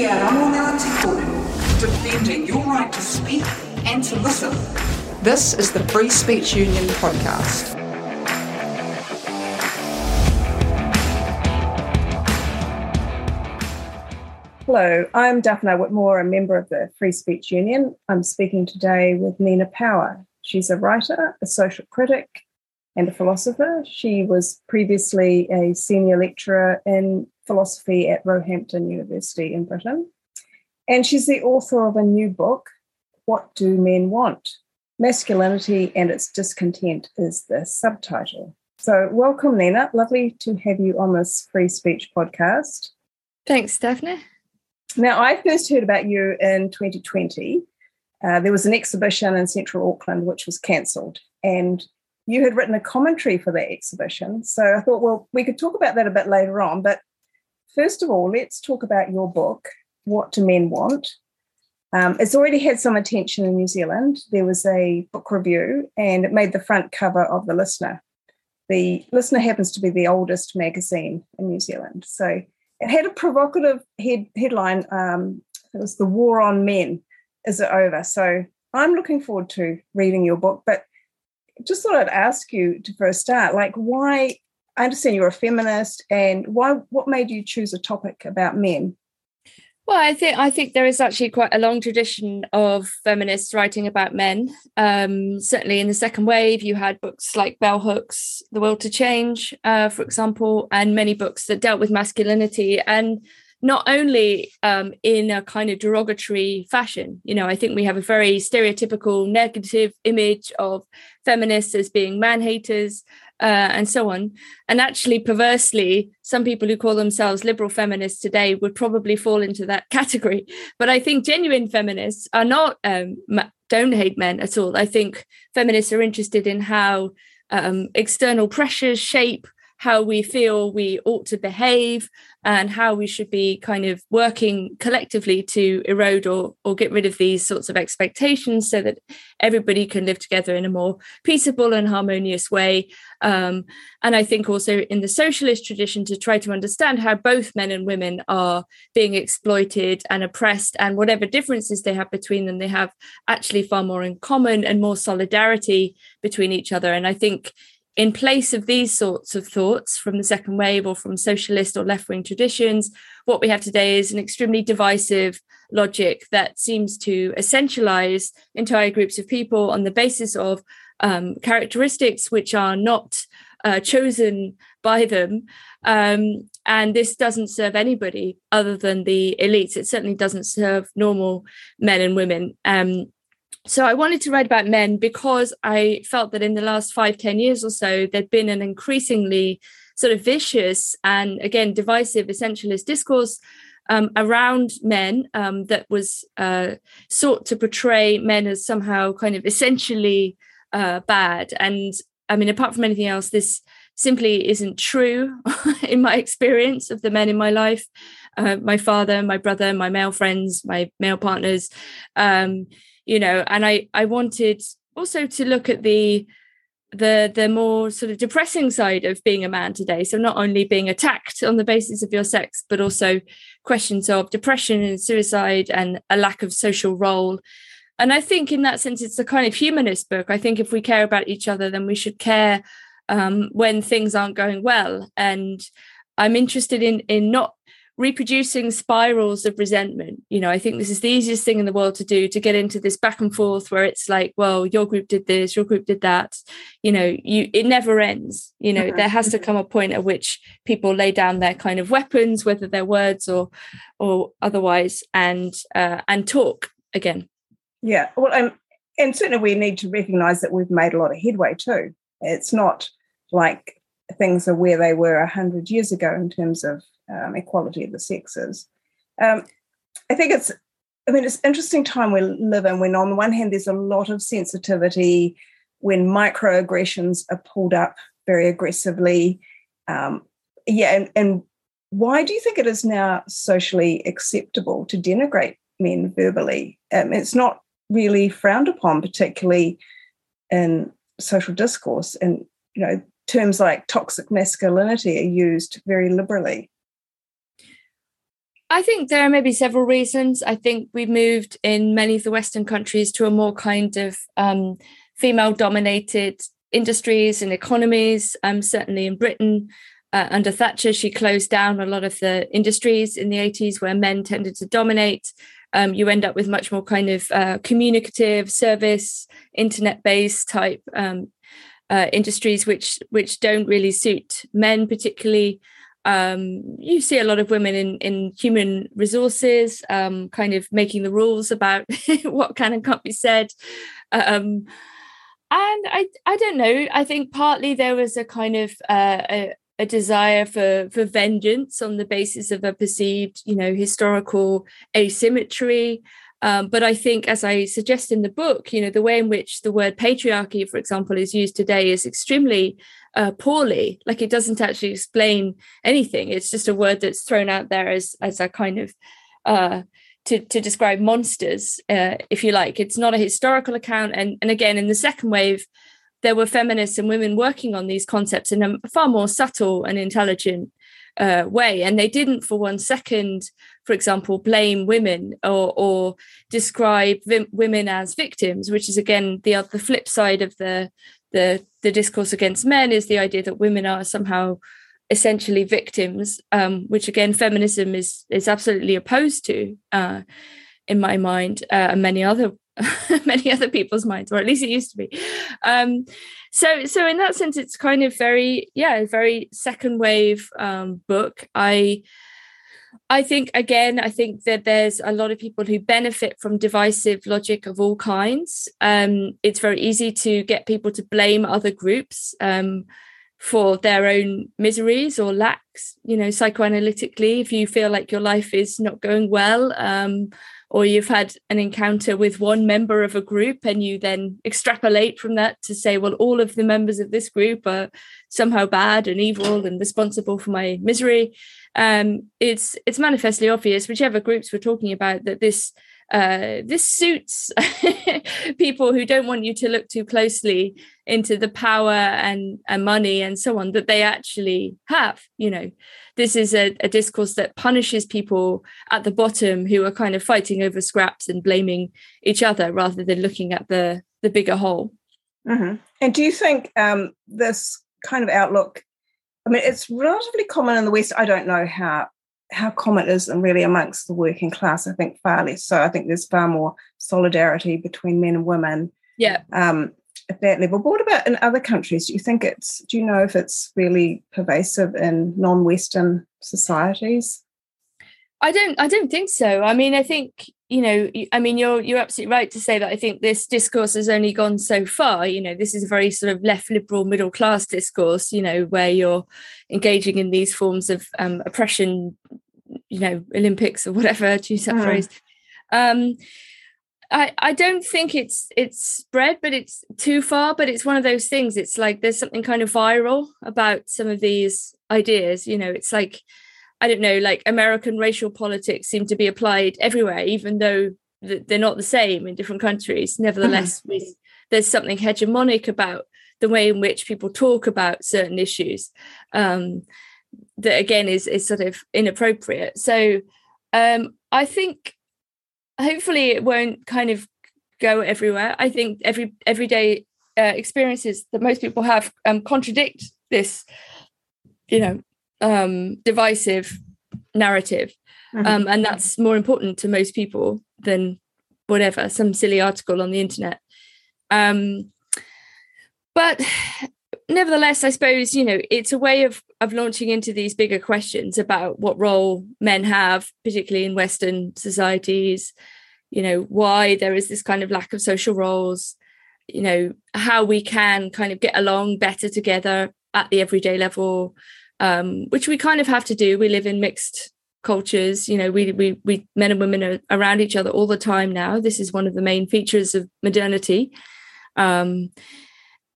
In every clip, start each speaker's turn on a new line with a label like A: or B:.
A: Kia Ramona Te defending your right to speak and to listen. This is the Free Speech Union podcast.
B: Hello, I'm Daphne Whitmore, a member of the Free Speech Union. I'm speaking today with Nina Power. She's a writer, a social critic, and a philosopher. She was previously a senior lecturer in philosophy at Roehampton University in Britain. And she's the author of a new book, What Do Men Want? Masculinity and Its Discontent is the subtitle. So, welcome, Nina. Lovely to have you on this free speech podcast.
C: Thanks, Daphne.
B: Now, I first heard about you in 2020. Uh, there was an exhibition in central Auckland which was cancelled, and you had written a commentary for that exhibition. So I thought, well, we could talk about that a bit later on. But first of all, let's talk about your book, What Do Men Want? Um, it's already had some attention in New Zealand. There was a book review and it made the front cover of The Listener. The Listener happens to be the oldest magazine in New Zealand. So it had a provocative head, headline. Um, it was The War on Men. Is it over? So I'm looking forward to reading your book. But just thought I'd ask you to, for a start, like why I understand you're a feminist, and why what made you choose a topic about men?
C: Well, I think I think there is actually quite a long tradition of feminists writing about men. Um, certainly, in the second wave, you had books like Bell Hooks' *The Will to Change*, uh, for example, and many books that dealt with masculinity. And not only um, in a kind of derogatory fashion. You know, I think we have a very stereotypical negative image of feminists as being man haters uh, and so on. And actually, perversely, some people who call themselves liberal feminists today would probably fall into that category. But I think genuine feminists are not, um, don't hate men at all. I think feminists are interested in how um, external pressures shape how we feel we ought to behave and how we should be kind of working collectively to erode or, or get rid of these sorts of expectations so that everybody can live together in a more peaceable and harmonious way. Um, and I think also in the socialist tradition to try to understand how both men and women are being exploited and oppressed, and whatever differences they have between them, they have actually far more in common and more solidarity between each other. And I think in place of these sorts of thoughts from the second wave or from socialist or left wing traditions, what we have today is an extremely divisive logic that seems to essentialize entire groups of people on the basis of um, characteristics which are not uh, chosen by them. Um, and this doesn't serve anybody other than the elites. It certainly doesn't serve normal men and women. Um, so I wanted to write about men because I felt that in the last five, ten years or so, there'd been an increasingly sort of vicious and again divisive essentialist discourse um, around men um, that was uh, sought to portray men as somehow kind of essentially uh, bad. And I mean, apart from anything else, this simply isn't true in my experience of the men in my life. Uh, my father, my brother, my male friends, my male partners. Um, you know and i i wanted also to look at the the the more sort of depressing side of being a man today. So not only being attacked on the basis of your sex but also questions of depression and suicide and a lack of social role. And i think in that sense it's a kind of humanist book. I think if we care about each other then we should care um, when things aren't going well. And i'm interested in in not reproducing spirals of resentment. You know, I think this is the easiest thing in the world to do to get into this back and forth where it's like, well, your group did this, your group did that. You know, you it never ends. You know, there has to come a point at which people lay down their kind of weapons, whether they're words or or otherwise, and uh, and talk again.
B: Yeah, well, and and certainly we need to recognise that we've made a lot of headway too. It's not like things are where they were a hundred years ago in terms of um, equality of the sexes. Um, I think it's, I mean, it's interesting time we live in when, on the one hand, there's a lot of sensitivity when microaggressions are pulled up very aggressively. Um, yeah, and, and why do you think it is now socially acceptable to denigrate men verbally? Um, it's not really frowned upon, particularly in social discourse. And, you know, terms like toxic masculinity are used very liberally.
C: I think there are maybe several reasons. I think we've moved in many of the Western countries to a more kind of um, female dominated industries and economies. Um, certainly in Britain, uh, under Thatcher, she closed down a lot of the industries in the 80s where men tended to dominate. Um, you end up with much more kind of uh, communicative, service, internet based type um, uh, industries, which which don't really suit men particularly um, you see a lot of women in, in human resources um, kind of making the rules about what can and can't be said. Um, and I, I don't know i think partly there was a kind of uh, a, a desire for for vengeance on the basis of a perceived you know historical asymmetry. Um, but I think, as I suggest in the book, you know, the way in which the word patriarchy, for example, is used today is extremely uh, poorly. Like it doesn't actually explain anything. It's just a word that's thrown out there as as a kind of uh, to to describe monsters, uh, if you like. It's not a historical account. And and again, in the second wave, there were feminists and women working on these concepts in a far more subtle and intelligent uh, way. And they didn't for one second, for example, blame women or, or describe vi- women as victims, which is again the the flip side of the the the discourse against men is the idea that women are somehow essentially victims, um, which again feminism is is absolutely opposed to, uh, in my mind, uh, and many other many other people's minds, or at least it used to be. Um, so so in that sense, it's kind of very yeah, very second wave um, book. I I think again, I think that there's a lot of people who benefit from divisive logic of all kinds. Um, it's very easy to get people to blame other groups um, for their own miseries or lacks. You know, psychoanalytically, if you feel like your life is not going well, um, or you've had an encounter with one member of a group and you then extrapolate from that to say well all of the members of this group are somehow bad and evil and responsible for my misery. Um, it's it's manifestly obvious whichever groups we're talking about that this uh, this suits people who don't want you to look too closely into the power and, and money and so on that they actually have. You know, this is a, a discourse that punishes people at the bottom who are kind of fighting over scraps and blaming each other rather than looking at the the bigger whole.
B: Mm-hmm. And do you think um, this kind of outlook? I mean, it's relatively common in the West. I don't know how how common it is and really amongst the working class. I think far less so. I think there's far more solidarity between men and women.
C: Yeah.
B: Um, at that level. But what about in other countries? Do you think it's do you know if it's really pervasive in non-Western societies?
C: I don't I don't think so. I mean, I think, you know, I mean you're you're absolutely right to say that I think this discourse has only gone so far. You know, this is a very sort of left liberal middle class discourse, you know, where you're engaging in these forms of um, oppression, you know, Olympics or whatever, to use that mm. phrase. Um, I, I don't think it's it's spread, but it's too far. But it's one of those things. It's like there's something kind of viral about some of these ideas. You know, it's like I don't know, like American racial politics seem to be applied everywhere, even though they're not the same in different countries. Nevertheless, mm-hmm. we, there's something hegemonic about the way in which people talk about certain issues um, that again is is sort of inappropriate. So um, I think hopefully it won't kind of go everywhere. I think every everyday uh, experiences that most people have um, contradict this, you know, um, divisive narrative, mm-hmm. um, and that's more important to most people than whatever some silly article on the internet. Um, but nevertheless, I suppose you know it's a way of of launching into these bigger questions about what role men have, particularly in Western societies. You know why there is this kind of lack of social roles. You know how we can kind of get along better together at the everyday level, um, which we kind of have to do. We live in mixed cultures. You know, we we we men and women are around each other all the time now. This is one of the main features of modernity. Um,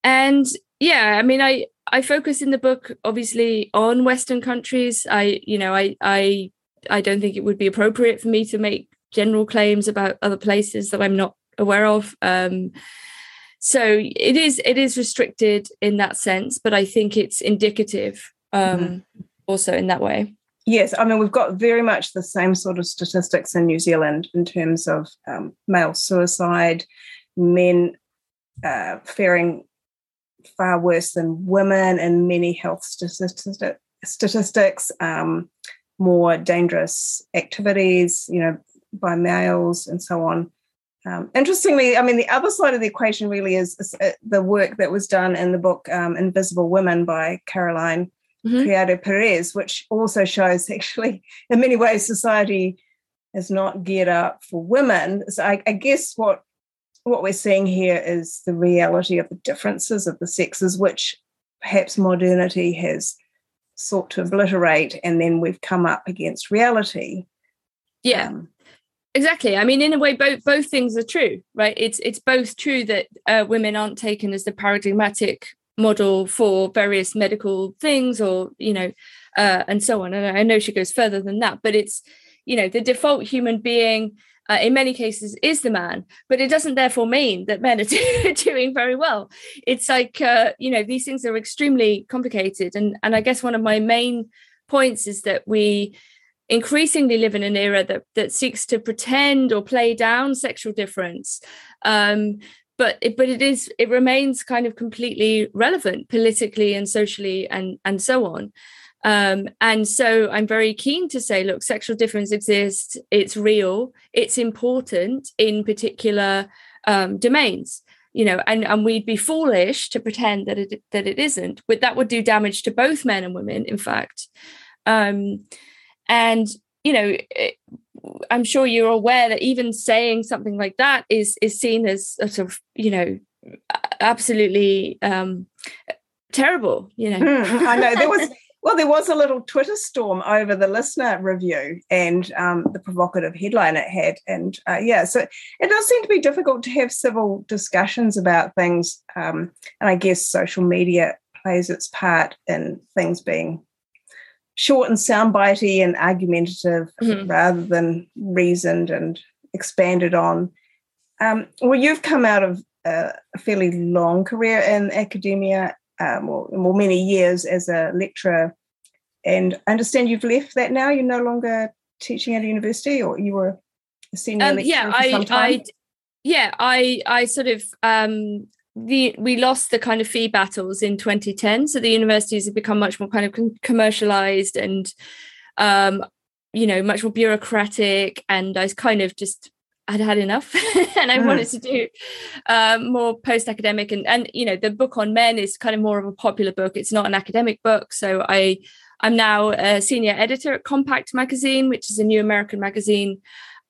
C: and yeah, I mean, I I focus in the book obviously on Western countries. I you know I I I don't think it would be appropriate for me to make general claims about other places that I'm not aware of. Um, so it is it is restricted in that sense, but I think it's indicative um, mm-hmm. also in that way.
B: Yes, I mean, we've got very much the same sort of statistics in New Zealand in terms of um, male suicide, men uh, faring far worse than women in many health statistics, statistics um, more dangerous activities, you know, by males and so on. Um, interestingly, I mean, the other side of the equation really is, is uh, the work that was done in the book um, Invisible Women by Caroline mm-hmm. Criado Perez, which also shows actually, in many ways, society is not geared up for women. So I, I guess what what we're seeing here is the reality of the differences of the sexes, which perhaps modernity has sought to obliterate, and then we've come up against reality.
C: Yeah. Um, exactly i mean in a way both both things are true right it's it's both true that uh, women aren't taken as the paradigmatic model for various medical things or you know uh, and so on. And i know she goes further than that but it's you know the default human being uh, in many cases is the man but it doesn't therefore mean that men are doing very well. It's like uh, you know these things are extremely complicated. And and i guess one of my main points is that we increasingly live in an era that that seeks to pretend or play down sexual difference. Um, but it, but it is it remains kind of completely relevant politically and socially and and so on. Um, and so i'm very keen to say look sexual difference exists it's real it's important in particular um, domains you know and and we'd be foolish to pretend that it that it isn't but that would do damage to both men and women in fact. Um, and you know it, i'm sure you're aware that even saying something like that is is seen as sort of you know absolutely um terrible you know.
B: Mm, i know. There was well there was a little twitter storm over the listener review and um, the provocative headline it had and uh, yeah so it does seem to be difficult to have civil discussions about things um, and i guess social media plays its part in things being short and soundbitey and argumentative mm-hmm. rather than reasoned and expanded on. Um, well, you've come out of a fairly long career in academia, um, or, or many years as a lecturer, and I understand you've left that now. You're no longer teaching at a university, or you were a senior um, lecturer
C: yeah, I, I, yeah, I, I sort of um, the we lost the kind of fee battles in 2010 so the universities have become much more kind of commercialized and um you know much more bureaucratic and i kind of just i'd had enough and i mm. wanted to do um, more post academic and and you know the book on men is kind of more of a popular book it's not an academic book so i i'm now a senior editor at compact magazine which is a new american magazine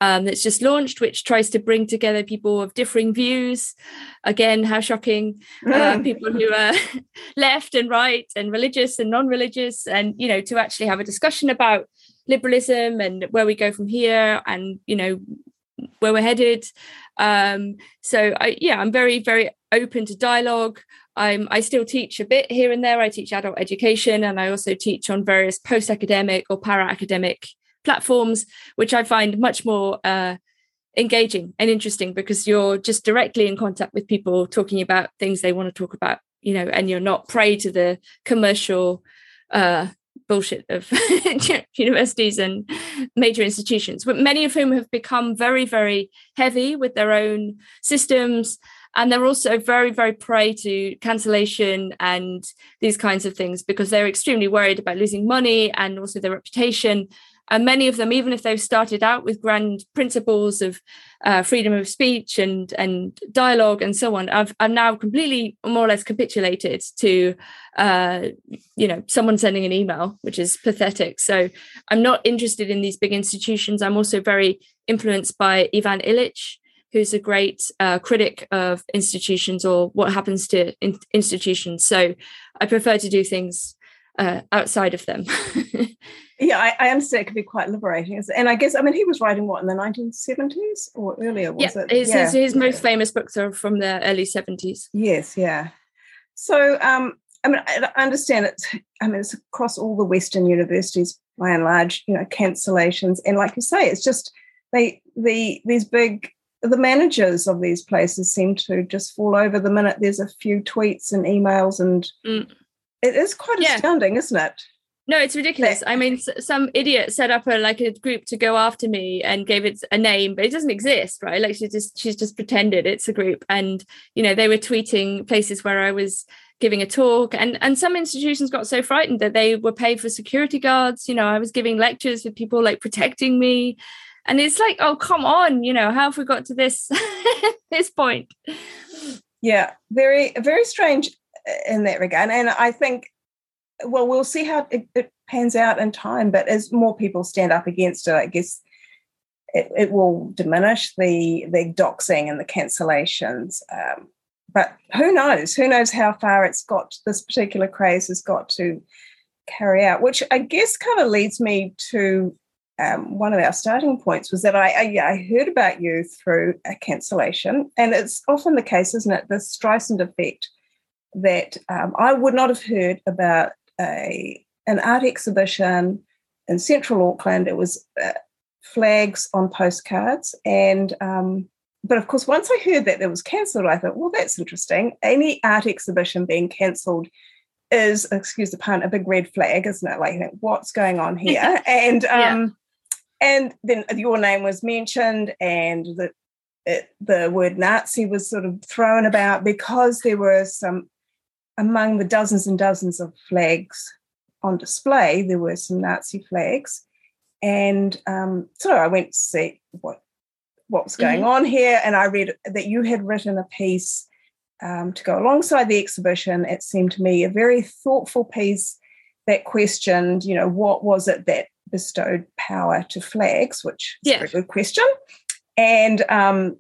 C: um, that's just launched, which tries to bring together people of differing views. Again, how shocking! Uh, mm. people who are left and right and religious and non-religious, and you know, to actually have a discussion about liberalism and where we go from here, and you know, where we're headed. Um, so, I, yeah, I'm very, very open to dialogue. I'm, I still teach a bit here and there. I teach adult education and I also teach on various post academic or para academic platforms, which I find much more uh, engaging and interesting because you're just directly in contact with people talking about things they want to talk about, you know, and you're not prey to the commercial uh, bullshit of universities and major institutions, but many of whom have become very, very heavy with their own systems. And they're also very, very prey to cancellation and these kinds of things because they're extremely worried about losing money and also their reputation and many of them even if they've started out with grand principles of uh, freedom of speech and and dialogue and so on i've, I've now completely more or less capitulated to uh, you know someone sending an email which is pathetic. So i'm not interested in these big institutions. I'm also very influenced by ivan illich who's a great uh, critic of institutions or what happens to in- institutions. So i prefer to do things uh, outside of them
B: yeah, I, I, understand it could be quite liberating. And I guess, I mean, he was writing what in the 1970s or earlier, was
C: yeah,
B: it?
C: His, yeah, his, his most famous books are from the early 70s.
B: Yes, yeah. So, um, I mean, I understand it's, I mean, it's across all the Western universities by and large, you know, cancellations. And like you say, it's just they, the, these big, the managers of these places seem to just fall over the minute there's a few tweets and emails and mm. It is quite yeah. astounding, isn't it?
C: no it's ridiculous. I mean some idiot set up a like a group to go after me and gave it a name but it doesn't exist right? Like she just she's just pretended it's a group. And you know they were tweeting places where i was giving a talk. And and some institutions got so frightened that they were paid for security guards. You know i was giving lectures with people like protecting me. And it's like oh come on you know how have we got to this this point?
B: Yeah very very strange in that regard. And i think well we'll see how it, it pans out in time but as more people stand up against it i guess it, it will diminish the the doxing and the cancellations. Um, but who knows? Who knows how far it's got this particular craze has got to carry out which i guess kind of leads me to um, one of our starting points was that I, I, I, heard about you through a cancellation, and it's often the case, isn't it? The Streisand effect that um, I would not have heard about a an art exhibition in central Auckland. It was uh, flags on postcards, and um, but of course, once I heard that it was cancelled, I thought, well, that's interesting. Any art exhibition being cancelled is, excuse the pun, a big red flag, isn't it? Like, what's going on here? and um, and then your name was mentioned and the it, the word Nazi was sort of thrown about because there were some among the dozens and dozens of flags on display, there were some Nazi flags. And um, so I went to see what what was going mm-hmm. on here, and I read that you had written a piece um, to go alongside the exhibition. It seemed to me a very thoughtful piece that questioned, you know, what was it that bestowed power to flags, which is yeah. a good question. And um,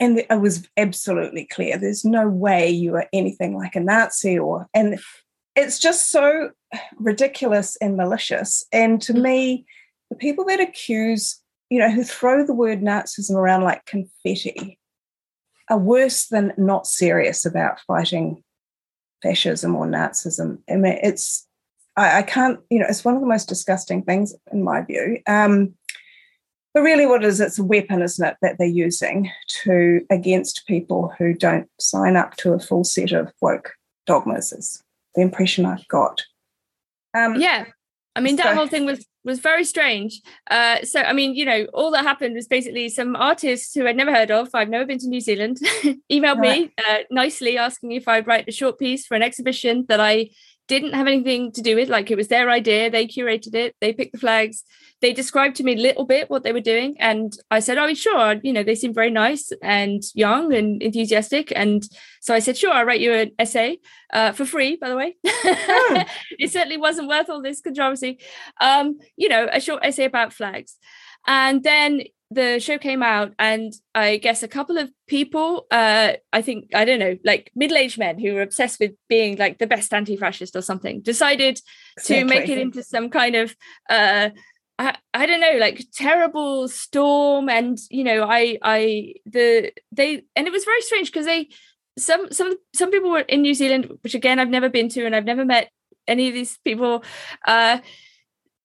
B: and it was absolutely clear there's no way you are anything like a Nazi or and it's just so ridiculous and malicious. And to me, the people that accuse, you know, who throw the word Nazism around like confetti are worse than not serious about fighting fascism or Nazism. I mean, it's I, I, can't, you know, it's one of the most disgusting things in my view. Um, but really, what it is, it's a weapon, isn't it, that they're using to against people who don't sign up to a full set of woke dogmas. Is the impression I've got.
C: Um, yeah, I mean, that so, whole thing was was very strange. Uh, so, I mean, you know, all that happened was basically some artists who I'd never heard of, I've never been to New Zealand, emailed right. me uh, nicely asking if I'd write a short piece for an exhibition that I didn't have anything to do with like it was their idea they curated it they picked the flags. They described to me a little bit what they were doing and i said oh sure you know they seem very nice and young and enthusiastic and so i said sure i'll write you an essay uh, for free by the way. Oh. it certainly wasn't worth all this controversy. Um, you know a short essay about flags. And then the show came out and i guess a couple of people uh i think i don't know like middle-aged men who were obsessed with being like the best anti-fascist or something decided to make it into some kind of uh I, I don't know like terrible storm and you know i i the they and it was very strange because they some some some people were in new zealand which again i've never been to and i've never met any of these people uh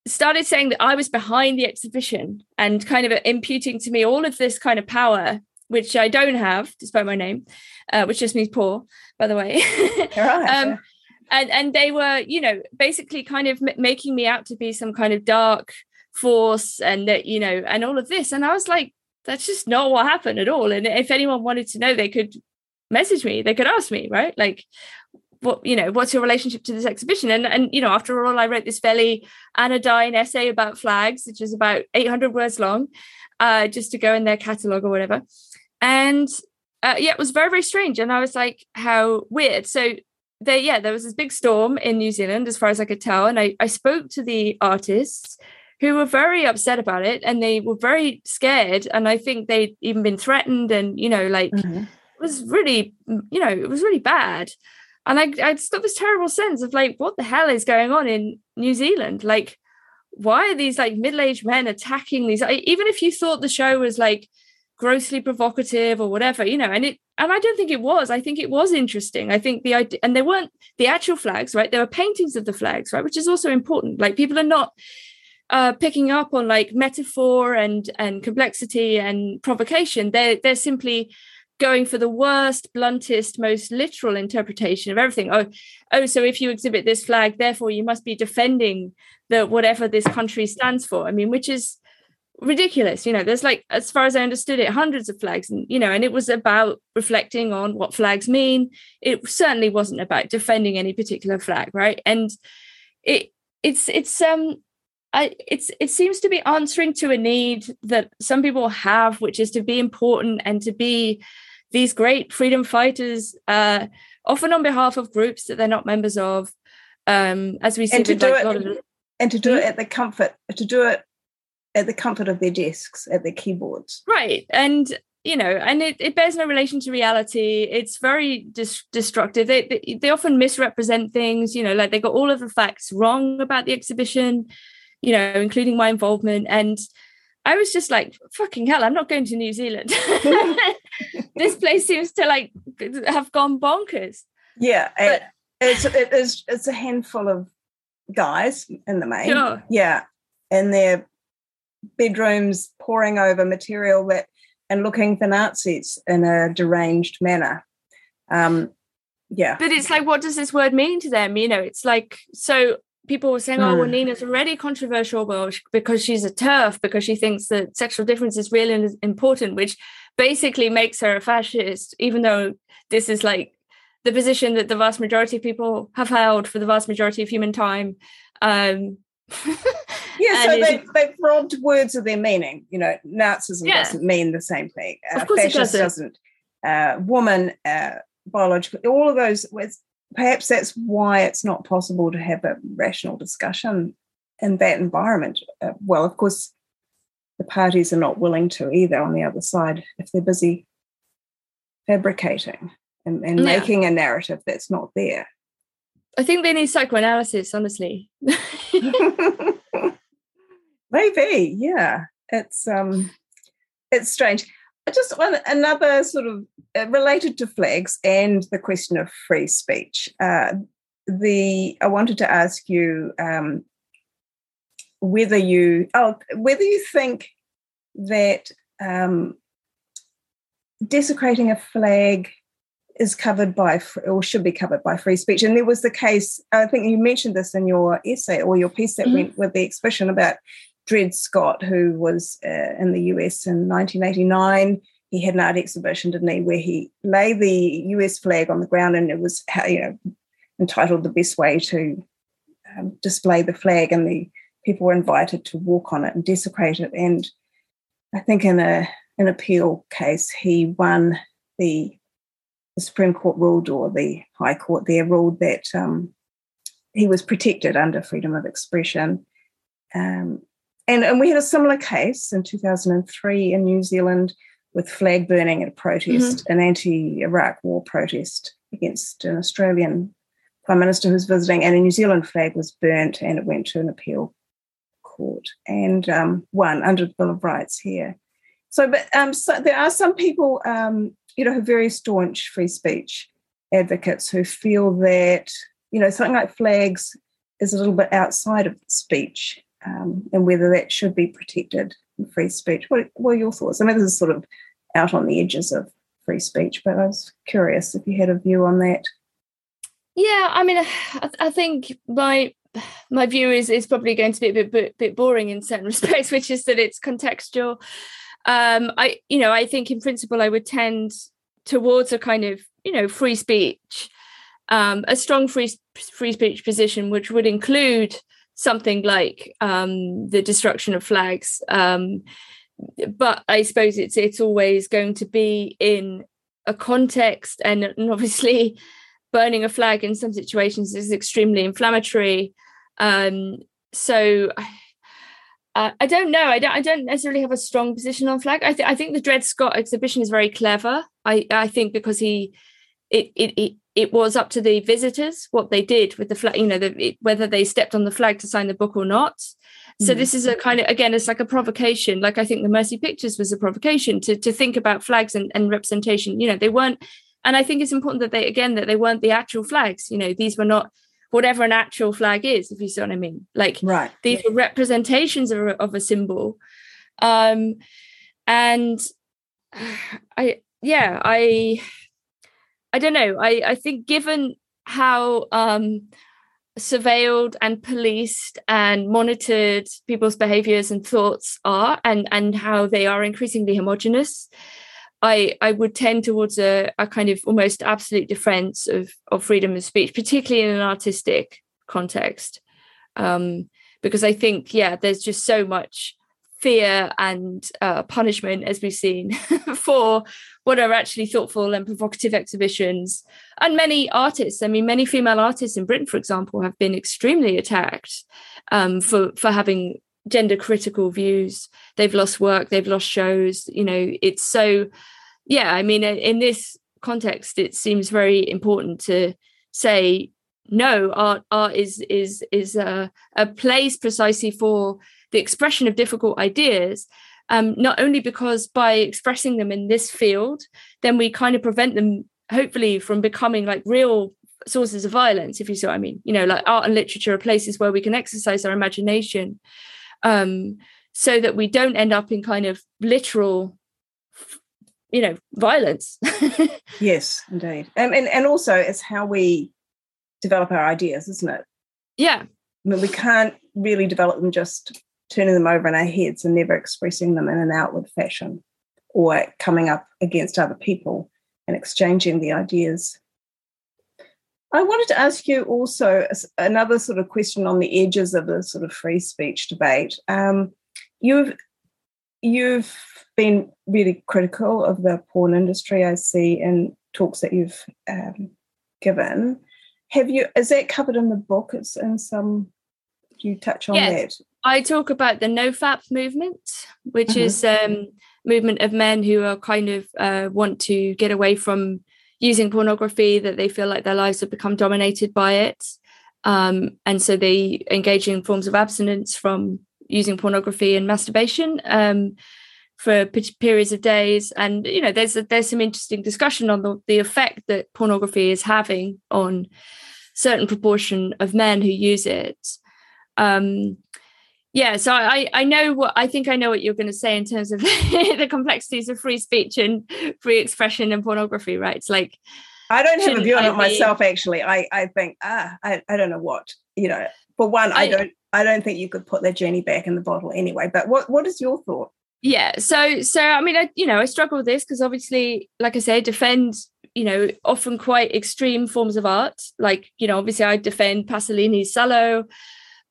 C: started saying that I was behind the exhibition and kind of imputing to me all of this kind of power, which I don't have, despite my name, uh, which just means poor, by the way. right. um, and and they were, you know, basically kind of m- making me out to be some kind of dark force, and that you know, and all of this. And I was like, that's just not what happened at all. And if anyone wanted to know, they could message me. They could ask me, right? Like, what you know what's your relationship to this exhibition? And and you know after all i wrote this fairly anodyne essay about flags which is about 800 words long uh just to go in their catalog or whatever. And uh, yeah it was very very strange. And i was like how weird. So there yeah there was this big storm in new zealand as far as i could tell. And i i spoke to the artists who were very upset about it and they were very scared. And i think they'd even been threatened and you know like mm-hmm. it was really you know it was really bad and I, I just got this terrible sense of like, what the hell is going on in New Zealand? Like, why are these like middle-aged men attacking these? Even if you thought the show was like grossly provocative or whatever, you know, and it, and I don't think it was. I think it was interesting. I think the idea, and they weren't the actual flags, right? There were paintings of the flags, right, which is also important. Like people are not uh, picking up on like metaphor and and complexity and provocation. They're they're simply going for the worst, bluntest, most literal interpretation of everything. Oh, oh, so if you exhibit this flag, therefore you must be defending the whatever this country stands for. I mean, which is ridiculous. You know, there's like, as far as I understood it, hundreds of flags, and you know, and it was about reflecting on what flags mean. It certainly wasn't about defending any particular flag, right? And it it's it's um I, it's it seems to be answering to a need that some people have, which is to be important and to be these great freedom fighters, uh, often on behalf of groups that they're not members of. Um, as we see,
B: and to do
C: like
B: it, and to do it at the comfort, to do it at the comfort of their desks, at their keyboards,
C: right? And you know, and it, it bears no relation to reality. It's very dis- destructive. They, they they often misrepresent things. You know, like they got all of the facts wrong about the exhibition you know, including my involvement. And I was just like, fucking hell, I'm not going to New Zealand. this place seems to like have gone bonkers.
B: Yeah. But, it, it's it is it's a handful of guys in the main.
C: Sure.
B: Yeah. And their bedrooms pouring over material that and looking for Nazis in a deranged manner. Um, yeah.
C: But it's like, what does this word mean to them? You know, it's like, so people were saying, "Oh, well, hmm. Nina's already controversial, well, because she's a TERF because she thinks that sexual difference is real really important," which basically makes her a fascist, even though this is like the position that the vast majority of people have held for the vast majority of human time. Um,
B: yeah, so they, they've robbed words of their meaning. You know, Nazism yeah. doesn't mean the same thing.
C: Uh, of course fascist
B: it doesn't. doesn't. Uh, woman, uh, biologically, all of those perhaps that's why it's not possible to have a rational discussion in that environment. Uh, well, of course, the parties are not willing to either on the other side if they're busy fabricating and, and yeah. making a narrative that's not there.
C: I think they need psychoanalysis, honestly.
B: Maybe, yeah. It's um it's strange just one another sort of uh, related to flags and the question of free speech. Uh, the I wanted to ask you um, whether you oh whether you think that um, desecrating a flag is covered by or should be covered by free speech. And there was the case. I think you mentioned this in your essay or your piece that mm-hmm. went with the exhibition about Dread Scott, who was uh, in the US in 1989. He had an art exhibition, didn't he, where he laid the US flag on the ground, and it was you know entitled "The Best Way to um, Display the Flag," and the people were invited to walk on it and desecrate it. And I think in a an appeal case, he won the the Supreme Court ruled, or the High Court there ruled that um, he was protected under freedom of expression. Um, and, and we had a similar case in 2003 in New Zealand with flag burning at a protest, mm-hmm. an anti Iraq war protest against an Australian Prime Minister who was visiting, and a New Zealand flag was burnt and it went to an appeal court and um, won under the Bill of Rights here. So, but um, so there are some people, um, you know, who are very staunch free speech advocates who feel that, you know, something like flags is a little bit outside of speech um, and whether that should be protected in free speech. What, what are your thoughts? I mean, this is sort of out on the edges of free speech, but I was curious if you had a view on that.
C: Yeah, I mean, I, I think my my view is is probably going to be a bit, bit, bit boring in certain respects, which is that it's contextual. Um, I you know I think in principle I would tend towards a kind of you know free speech, um, a strong free free speech position, which would include something like um, the destruction of flags. Um, but I suppose it's it's always going to be in a context, and, and obviously, burning a flag in some situations is extremely inflammatory. Um, so. I don't know. I don't. I don't necessarily have a strong position on flag. I, th- I think the Dread Scott exhibition is very clever. I, I think because he, it, it, it it was up to the visitors what they did with the flag you know the, it, whether they stepped on the flag to sign the book or not. So mm. this is a kind of again it's like a provocation. Like i think the mercy pictures was a provocation to, to think about flags and, and representation. You know they weren't and i think it's important that they again that they weren't the actual flags. You know these were not whatever an actual flag is if you see what i mean. Like
B: right.
C: these were representations of, of a symbol. Um and i yeah, I I don't know. I I think given how um surveilled and policed and monitored people's behaviors and thoughts are and and how they are increasingly homogenous i i would tend towards a, a kind of almost absolute defense of of freedom of speech particularly in an artistic context um because i think yeah there's just so much fear and uh, punishment, as we've seen, for what are actually thoughtful and provocative exhibitions. And many artists, I mean, many female artists in Britain, for example, have been extremely attacked um, for for having gender critical views. They've lost work, they've lost shows. You know, it's so. Yeah, I mean, in this context, it seems very important to say no. Art, art is is is a, a place precisely for the expression of difficult ideas um, not only because by expressing them in this field then we kind of prevent them hopefully from becoming like real sources of violence if you see what i mean. You know like art and literature are places where we can exercise our imagination um, so that we don't end up in kind of literal you know violence.
B: Yes indeed. And, and and also it's how we develop our ideas isn't it?
C: Yeah.
B: I mean, we can't really develop them just turning them over in our heads and never expressing them in an outward fashion or coming up against other people and exchanging the ideas. I wanted to ask you also another sort of question on the edges of the sort of free speech debate. Um, you've you've been really critical of the porn industry. I see in talks that you've um, given. Have you? Is that covered in the book? It's in some. Do you touch on yes. that?
C: I talk about the NoFap movement, which mm-hmm. is um movement of men who are kind of uh, want to get away from using pornography, that they feel like their lives have become dominated by it. Um, and so they engage in forms of abstinence from using pornography and masturbation um, for p- periods of days. And you know, there's there's some interesting discussion on the, the effect that pornography is having on certain proportion of men who use it. Um, yeah so i i know what i think i know what you're going to say in terms of the complexities of free speech and free expression and pornography right? It's like
B: i don't have a view on I it myself actually. I i think ah I, I don't know what you know for one I, I don't i don't think you could put that genie back in the bottle anyway but what what is your thought?
C: Yeah so so i mean i you know i struggle with this because obviously like i say defend you know often quite extreme forms of art. Like you know obviously i defend pasolini's salo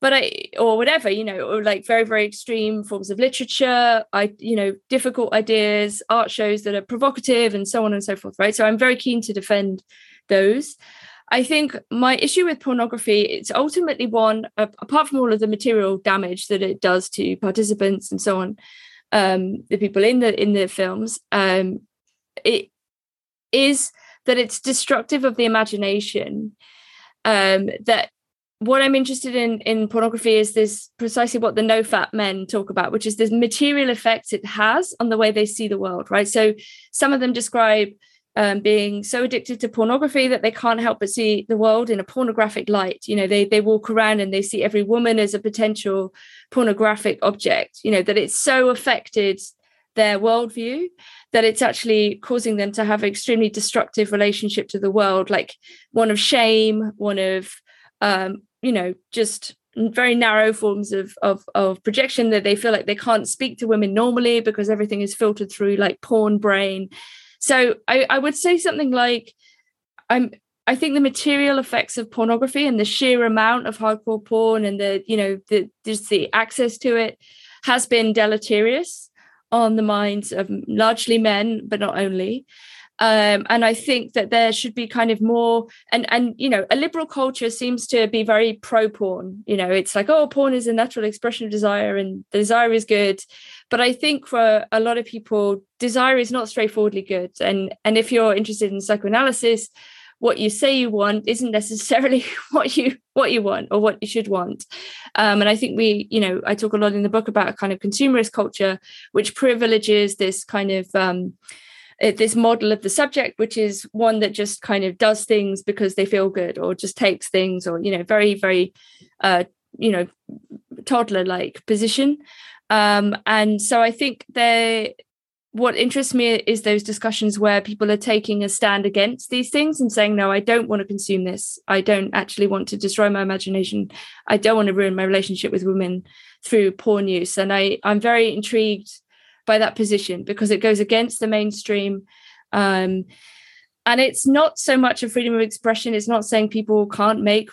C: but I or whatever, you know, or like very, very extreme forms of literature, I, you know, difficult ideas, art shows that are provocative and so on and so forth, right? So I'm very keen to defend those. I think my issue with pornography, it's ultimately one, apart from all of the material damage that it does to participants and so on, um, the people in the in the films, um, it is that it's destructive of the imagination. Um, that what I'm interested in in pornography is this precisely what the NoFap men talk about, which is this material effects it has on the way they see the world, right? So some of them describe um, being so addicted to pornography that they can't help but see the world in a pornographic light. You know, they they walk around and they see every woman as a potential pornographic object. You know, that it's so affected their worldview that it's actually causing them to have an extremely destructive relationship to the world, like one of shame, one of um, you know just very narrow forms of, of of projection that they feel like they can't speak to women normally because everything is filtered through like porn brain. So i i would say something like i'm i think the material effects of pornography and the sheer amount of hardcore porn and the you know the just the access to it has been deleterious on the minds of largely men but not only um, and I think that there should be kind of more and and you know a liberal culture seems to be very pro porn. You know, it's like oh, porn is a natural expression of desire, and the desire is good. But I think for a lot of people, desire is not straightforwardly good. And and if you're interested in psychoanalysis, what you say you want isn't necessarily what you what you want or what you should want um, and i think we you know i talk a lot in the book about a kind of consumerist culture which privileges this kind of um, this model of the subject, which is one that just kind of does things because they feel good or just takes things or, you know, very, very, uh, you know, toddler like position. Um, and so I think they, what interests me is those discussions where people are taking a stand against these things and saying no i don't want to consume this. I don't actually want to destroy my imagination. I don't want to ruin my relationship with women through porn use. And i i'm very intrigued by that position because it goes against the mainstream um, and it's not so much a freedom of expression. It's not saying people can't make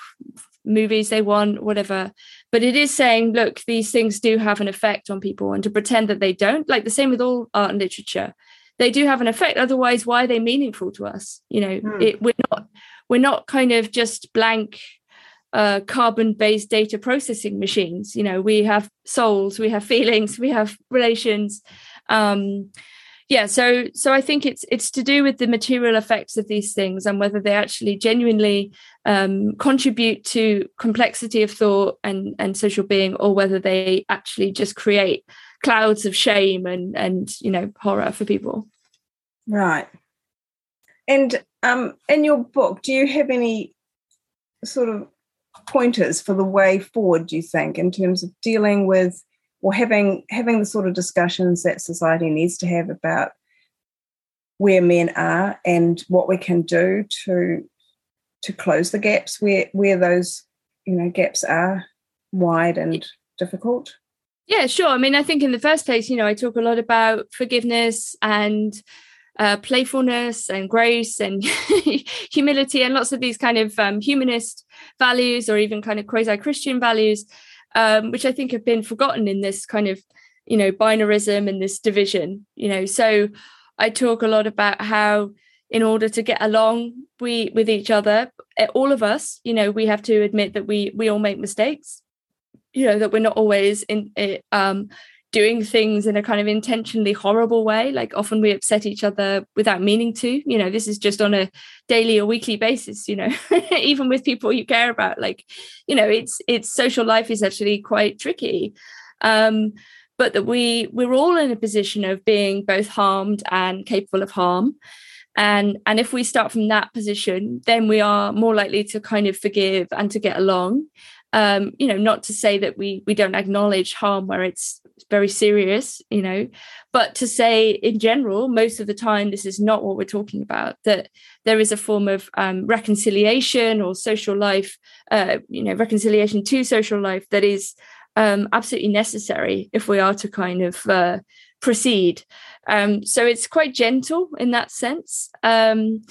C: movies they want whatever but it is saying look these things do have an effect on people and to pretend that they don't like the same with all art and literature. They do have an effect otherwise why are they meaningful to us? You know mm. it, we're not we're not kind of just blank uh, carbon based data processing machines. You know we have souls we have feelings we have relations. Um yeah so so i think it's it's to do with the material effects of these things and whether they actually genuinely um, contribute to complexity of thought and and social being or whether they actually just create clouds of shame and and you know horror for people.
B: Right. And um in your book do you have any sort of pointers for the way forward do you think in terms of dealing with or having having the sort of discussions that society needs to have about where men are and what we can do to to close the gaps where where those you know gaps are wide and difficult?
C: Yeah sure. I mean i think in the first place you know i talk a lot about forgiveness and uh, playfulness and grace and humility and lots of these kind of um, humanist values or even kind of quasi Christian values um, which I think have been forgotten in this kind of, you know, binarism and this division, you know. So I talk a lot about how in order to get along we with each other, eh, all of us, you know, we have to admit that we we all make mistakes, you know, that we're not always in eh, um doing things in a kind of intentionally horrible way like often we upset each other without meaning to you know this is just on a daily or weekly basis you know even with people you care about like you know it's it's social life is actually quite tricky. Um but that we we're all in a position of being both harmed and capable of harm. And and if we start from that position then we are more likely to kind of forgive and to get along. Um, you know, not to say that we we don't acknowledge harm where it's very serious, you know, but to say in general, most of the time this is not what we're talking about. That there is a form of um, reconciliation or social life, uh, you know, reconciliation to social life that is um, absolutely necessary if we are to kind of uh, proceed. Um, so it's quite gentle in that sense. Um,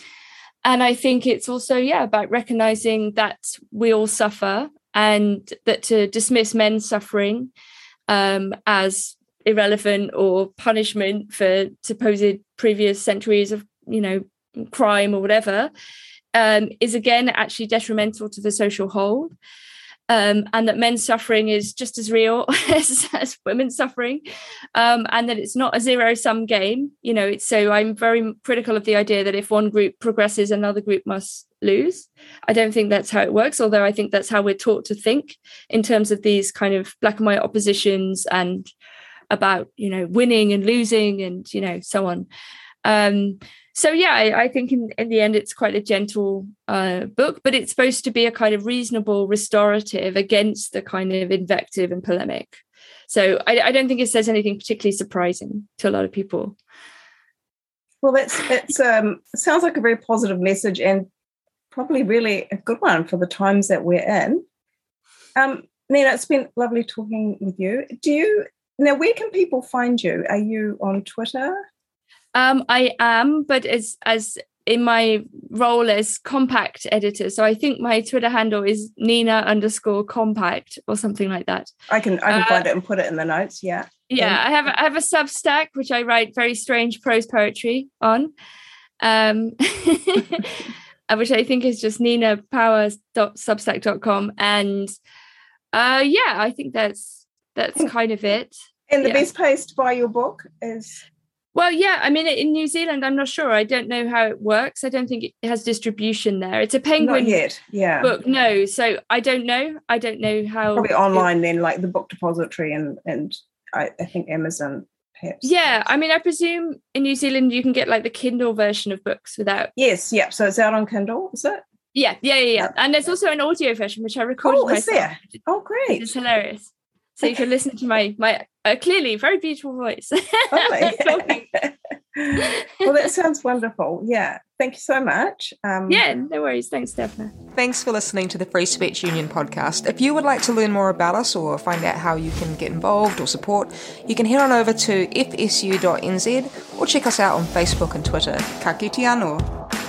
C: and I think it's also, yeah, about recognizing that we all suffer and that to dismiss men's suffering um, as irrelevant or punishment for supposed previous centuries of you know crime or whatever um, is again actually detrimental to the social whole um, and that men's suffering is just as real as, as women's suffering, um, and that it's not a zero sum game. You know, so I'm very critical of the idea that if one group progresses, another group must lose. I don't think that's how it works, although I think that's how we're taught to think in terms of these kind of black and white oppositions and about you know winning and losing and you know so on. Um, so yeah I, I, think in, in the end it's quite a gentle uh, book but it's supposed to be a kind of reasonable restorative against the kind of invective and polemic. So I, I don't think it says anything particularly surprising to a lot of people.
B: Well that's um sounds like a very positive message and probably really a good one for the times that we're in. Um nina it's been lovely talking with you. Do you now where can people find you? Are you on twitter
C: um, I am, but as as in my role as compact editor. So I think my Twitter handle is Nina underscore compact or something like that.
B: I can I can uh, find it and put it in the notes. Yeah.
C: Yeah, I have I have a Substack which I write very strange prose poetry on. Um which I think is just ninapowers.substack.com. And uh yeah, I think that's that's kind of it.
B: And the
C: yeah.
B: best place to buy your book is
C: well, yeah, I mean, in New Zealand, I'm not sure. I don't know how it works. I don't think it has distribution there. It's a penguin
B: not yet, yeah.
C: book. No, so I don't know. I don't know how.
B: Probably online it, then, like the book depository and and I, I think Amazon. Perhaps.
C: Yeah, I mean, I presume in New Zealand you can get like the Kindle version of books without.
B: Yes, yeah. So it's out on Kindle, is it?
C: Yeah, yeah, yeah, yeah. And there's also an audio version which I recorded. Oh,
B: is there? Oh, great!
C: It's hilarious so you can listen to my my uh, clearly very beautiful voice Oh, well,
B: that sounds wonderful. Yeah. Thank you so much.
C: Um, yeah, no worries. Thanks, Stephanie.
A: Thanks for listening to the Free Speech Union podcast. If you would like to learn more about us or find out how you can get involved or support, you can head on over to fsu.nz or check us out on Facebook and Twitter. Ka kite anō.